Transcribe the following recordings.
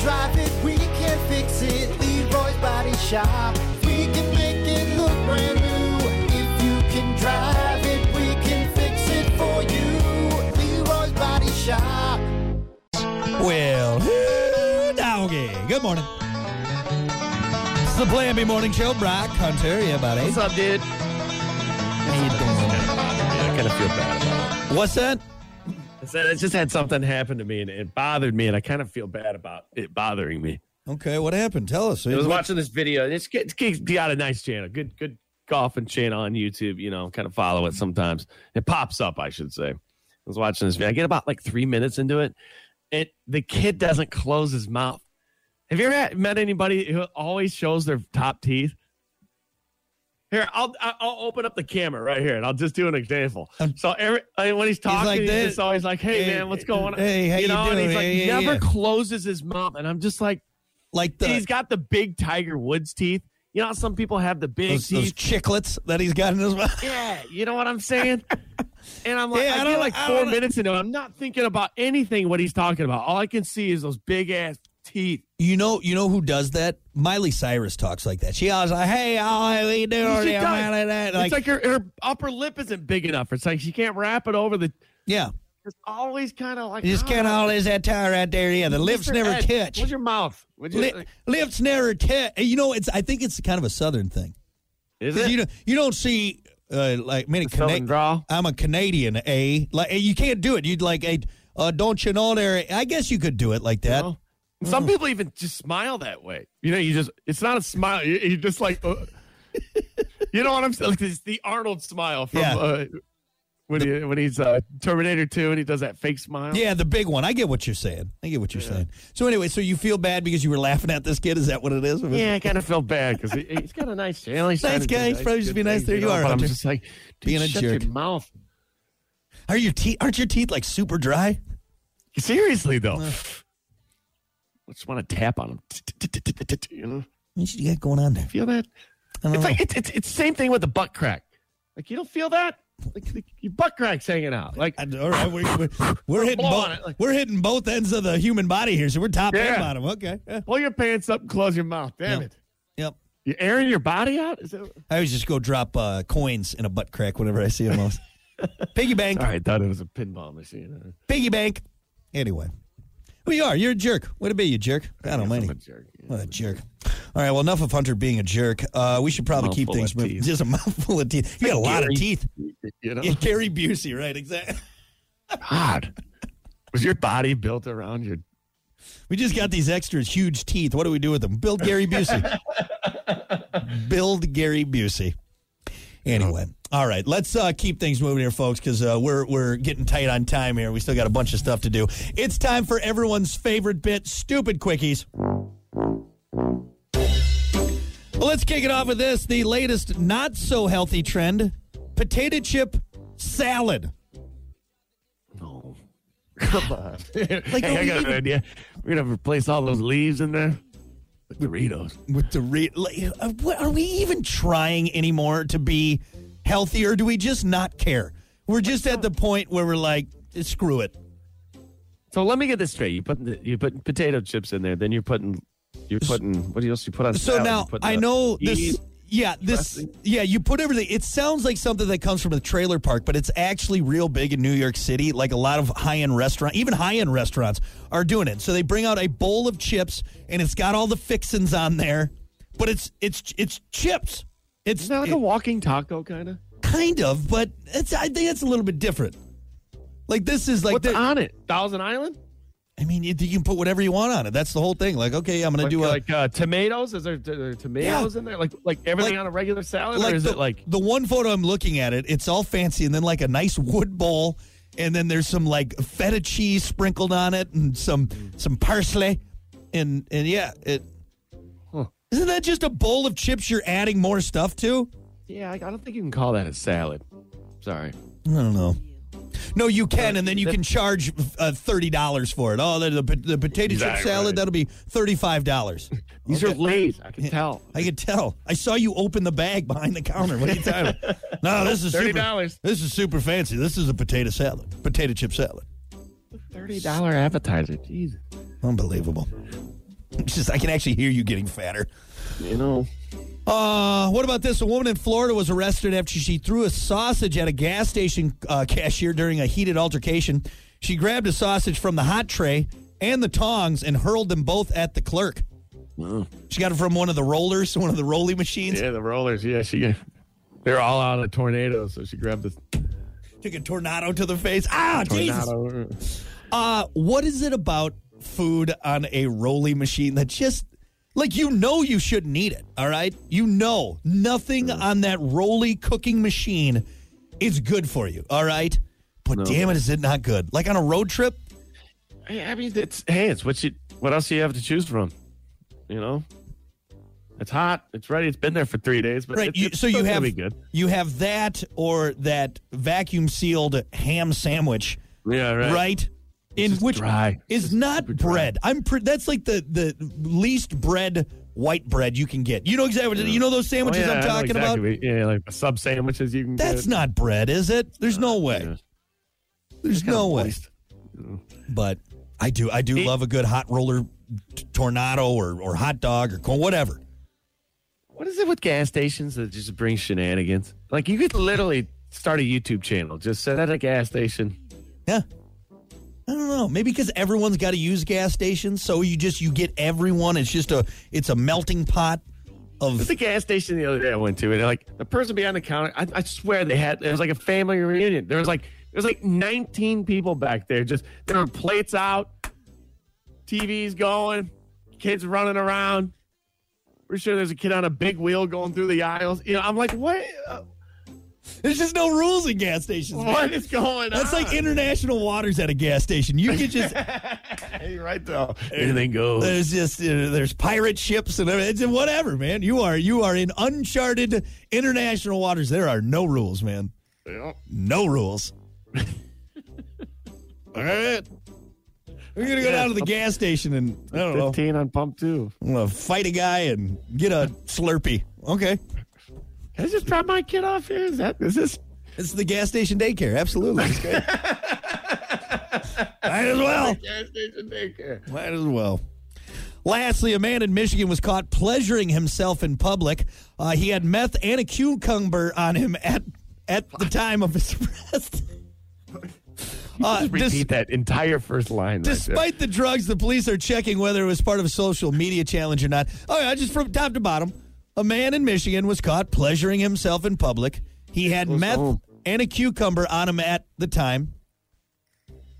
drive it, we can fix it. Leroy's Body Shop. We can make it look brand new. If you can drive it, we can fix it for you. Leroy's Body Shop. Well, whoo, doggy. Good morning. It's the Plan B Morning Show. Brock Hunter, yeah, buddy. What's up, dude? How you doing? I kind of feel bad about it. What's that? I just had something happen to me and it bothered me, and I kind of feel bad about it bothering me. Okay, what happened? Tell us. I was What- watching this video. It's, it's, got a nice channel, good good golfing channel on YouTube. You know, kind of follow it sometimes. It pops up, I should say. I was watching this video. I get about like three minutes into it, and the kid doesn't close his mouth. Have you ever met anybody who always shows their top teeth? Here, I'll I'll open up the camera right here, and I'll just do an example. Um, So every when he's talking, like he's, just always like, "Hey, Hey, man, what's going on?" hey, how you know, and doing? he's like, never yeah. closes his mouth, and I'm just like, like the he's got the big Tiger Woods teeth. You know, how some people have the big those, those chiclets that he's got in his mouth. Yeah, you know what I'm saying. And I'm like, Yeah, I I, don't- get like I four minutes into it. I'm not thinking about anything what he's talking about. All I can see is those big ass teeth. You know, you know who does that? Miley Cyrus talks like that. She always like, "Hey, how we doing?" She does. that. it's like her, her upper lip isn't big enough. It's like she can't wrap it over the. yeah, It's always kind of like you just "Ah, can't always that tie right there. Yeah, the lips Mr. never Ed, touch. What's your mouth? Would you, Li- lips never touch. You know, it's. I think it's kind of a southern thing. is it? You don't, you don't see uh, like many Cana- drawl? I'm a Canadian, eh? Like you can't do it. You'd like, eh, uh, don't you know there? I guess you could do it like that. know? Some people even just smile that way. You know, you just, it's not a smile. You, you just like, uh, you know what I'm saying? Like it's the Arnold smile from Yeah. uh, when, he, when he's uh, Terminator 2 and he does that fake smile. Yeah, the big one. I get what you're saying. I get what you're saying. So anyway, so you feel bad because you were laughing at this kid? Is that what it is? Yeah, I kind of feel bad because he, he's got a nice channel. He's Nice trying to do guy. He's probably just good be nice. things, There you know, are, But I'm Hunter. just like, dude, Being a shut jerk. your mouth. Are your teeth? Aren't your teeth like super dry? Seriously, though. I just want to tap on him. You know? What you got going on there? Feel that? It's like it's, it's it's the same thing with the butt crack. Like you don't feel that? Like the, your butt crack's hanging out. Like I- all right, we're, we're, we're hitting both. it, like- we're hitting both ends of the human body here, so we're top and bottom. Okay. Yeah. pull your pants up and close your mouth. Damn Yeah. it. Yep. You airing your body out? Is that I always just go drop uh, coins in a butt crack whenever I see them. Most. Piggy bank. All right, thought it was a pinball machine. Piggy bank. Anyway, who you are? You're a jerk. What be, you jerk? God almighty. I'm a jerk. What a jerk. All right, well, enough of Hunter being a jerk. Uh, we should probably keep things moving. Just a mouthful of teeth. You got a lot of teeth. You know? Yeah, Gary Busey, right? Exactly. God. Was your body built around your We just got these extras, huge teeth. What do we do with them? Build Gary Busey. Build Gary Busey. Anyway, all right, let's uh, keep things moving here, folks, because uh, we're we're getting tight on time here. We still got a bunch of stuff to do. It's time for everyone's favorite bit, stupid quickies. Well, let's kick it off with this: the latest not so healthy trend: potato chip salad. No. Come on. Like, hey, I got even- an idea. We're gonna replace all those leaves in there with Doritos. with the re- like, uh, what- are we even trying anymore to be healthy or do we just not care? We're just at the point where we're like screw it. So let me get this straight. You put you put potato chips in there, then you're putting you're putting what else you put on so now i know this cheese. yeah this yeah you put everything. It sounds like something that comes from a trailer park but it's actually real big in new york city. Like a lot of high-end restaurant even high-end restaurants are doing it. So they bring out a bowl of chips and it's got all the fixins on there but it's it's it's chips it's that like a walking taco kind of? kind of but it's i think it's a little bit different like this is like What's the- on it? Thousand Island? I mean, you, you can put whatever you want on it. That's the whole thing. Like, okay, I'm gonna Like, do a like uh, tomatoes? Is there, are there tomatoes in there? Like like everything Like- on a regular salad, like or is the, it like the one photo I'm looking at it. It's all fancy, and then like a nice wood bowl, and then there's some like feta cheese sprinkled on it, and some some parsley, and and yeah, it. Isn't that just a bowl of chips you're adding more stuff to? Yeah, I I don't think you can call that a salad. Sorry. I don't know. No, you can, and then you can charge uh, thirty dollars for it. Oh, the, the, the potato chip Exactly salad right. that'll be thirty five dollars. These are Lay's. I can tell. I can tell. I saw you open the bag behind the counter. What are you talking about? No, this is super, $30. This is super fancy. This is a potato salad, potato chip salad. Thirty dollar appetizer. Jesus. Unbelievable. Just I can actually hear you getting fatter. You know, Uh, what about this? A woman in Florida was arrested after she threw a sausage at a gas station uh, cashier during a heated altercation. She grabbed a sausage from the hot tray and the tongs and hurled them both at the clerk. She got it from one of the rollers, one of the rolling machines. yeah, the rollers. Yeah, she. They're all out of tornadoes, so she grabbed the Took a tornado to the face. Ah, Jesus. tornado. Uh, what is it about food on a rolling machine that just like you know you shouldn't eat it, all right? You know nothing on that rolly cooking machine is good for you, all right? But damn it, is it not good? Like on a road trip? I mean, it's hey, it's what you. What else do you have to choose from? You know, it's hot. It's ready. It's been there for three days, but Right. it- You, it's so you have you have that or that vacuum sealed ham sandwich, Yeah, right. right? In which dry. is not bread. I'm pre- that's like the the least bread white bread you can get. You know exactly what you know those Oh, sandwiches yeah, I'm talking about? Yeah, like sub sandwiches you can get. That's get. not bread, is it? There's no way. Yeah. There's no way. moist. But I do I do It- love a good hot roller t- tornado or, or hot dog or corn, whatever. What is it with gas stations that just bring shenanigans? Like you could literally start a YouTube channel, just set at a gas station. Yeah. Know. Maybe because everyone's got to use gas stations, so you just you get everyone. It's just a it's a melting pot of a gas station the other day I went to, and like the person behind the counter, I, I swear they had it was like a family reunion. There was like there was like 19 people back there. Just there were plates out, TVs going, kids running around. Pretty sure there's a kid on a big wheel going through the aisles. You know, I'm like, what? Uh, There's just no rules in gas stations. man. What is going That's on? That's like international waters at a gas station. You could just You're right though. Anything goes. there's just uh, there's pirate ships and. It's whatever, man. You are you are in uncharted international waters. There are no rules, man. Yeah. No rules. All right. We're gonna go down to the gas station and I don't know. 15 on pump two. I'm gonna fight a guy and get a Slurpee. Okay. Can I just drop my kid off here? Is that is this? It's the gas station daycare. Absolutely. It's good. Might as well. Gas station daycare. Might as well. Lastly, a man in Michigan was caught pleasuring himself in public. Uh, he had meth and a cucumber on him at at the time of his arrest. Uh, Just dis- repeat that entire first line. right despite the drugs, the police are checking whether it was part of a social media challenge or not. Oh yeah, just from top to bottom, a man in Michigan was caught pleasuring himself in public. He had meth home. and a cucumber on him at the time.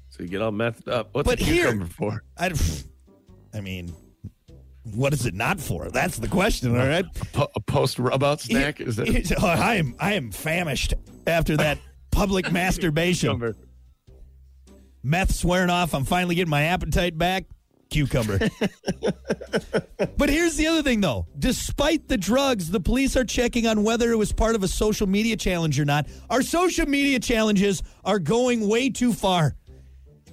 so you get all methed up. What's But a here- cucumber for? I, I mean, what is it not for? That's the question. All right. Po- a post rub out snack? Is it Oh, I am I am famished after that public masturbation. cucumber? Meth swearing off. I'm finally getting my appetite back. Cucumber. but here's the other thing, though. Despite the drugs, the police are checking on whether it was part of a social media challenge or not. Our social media challenges are going way too far.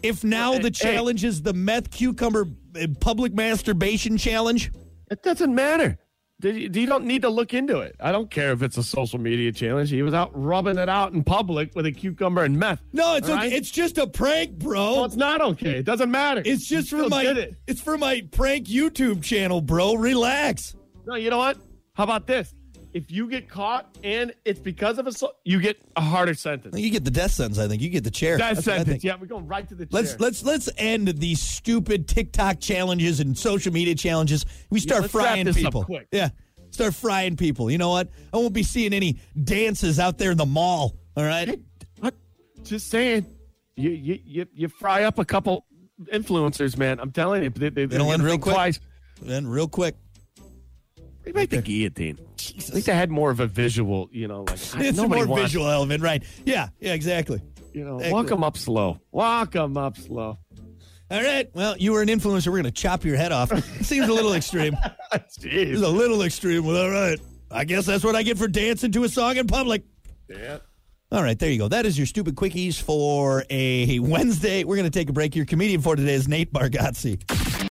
If now the challenge is the meth cucumber uh, public masturbation challenge, It doesn't matter. Did You you don't need to look into it. I don't care if it's a social media challenge. He was out rubbing it out in public with a cucumber and meth. no, it's okay. right? It's just a prank, bro. Well, it's not okay. It doesn't matter. It's just for my it. it's for my prank YouTube channel, bro. Relax. No, you know what? How about this? If you get caught and it's because of a, you get a harder sentence. You get the death sentence. I think you get the chair. That That's sentence. Yeah, we're going right to the chair. Let's let's let's end these stupid TikTok challenges and social media challenges. We start wrap frying people. Yeah, start frying people. You know what? I won't be seeing any dances out there in the mall. All right. Hey, what? Just saying. You, you you you fry up a couple influencers, man. I'm telling you, they, they, they're It'll end real quick. twice. Then real quick. They make the guillotine. I think they had more of a visual, you know, like It's a nobody more wants, visual element, right? Yeah, yeah, exactly. You know, Exactly. walk them up slow. Walk them up slow. All right. Well, you were an influencer. We're going to chop your head off. Seems a little extreme. It's Jeez. a little extreme. Well, all right. I guess that's what I get for dancing to a song in public. Yeah. All right, there you go. That is your stupid quickies for a Wednesday. We're going to take a break. Your comedian for today is Nate Bargatze.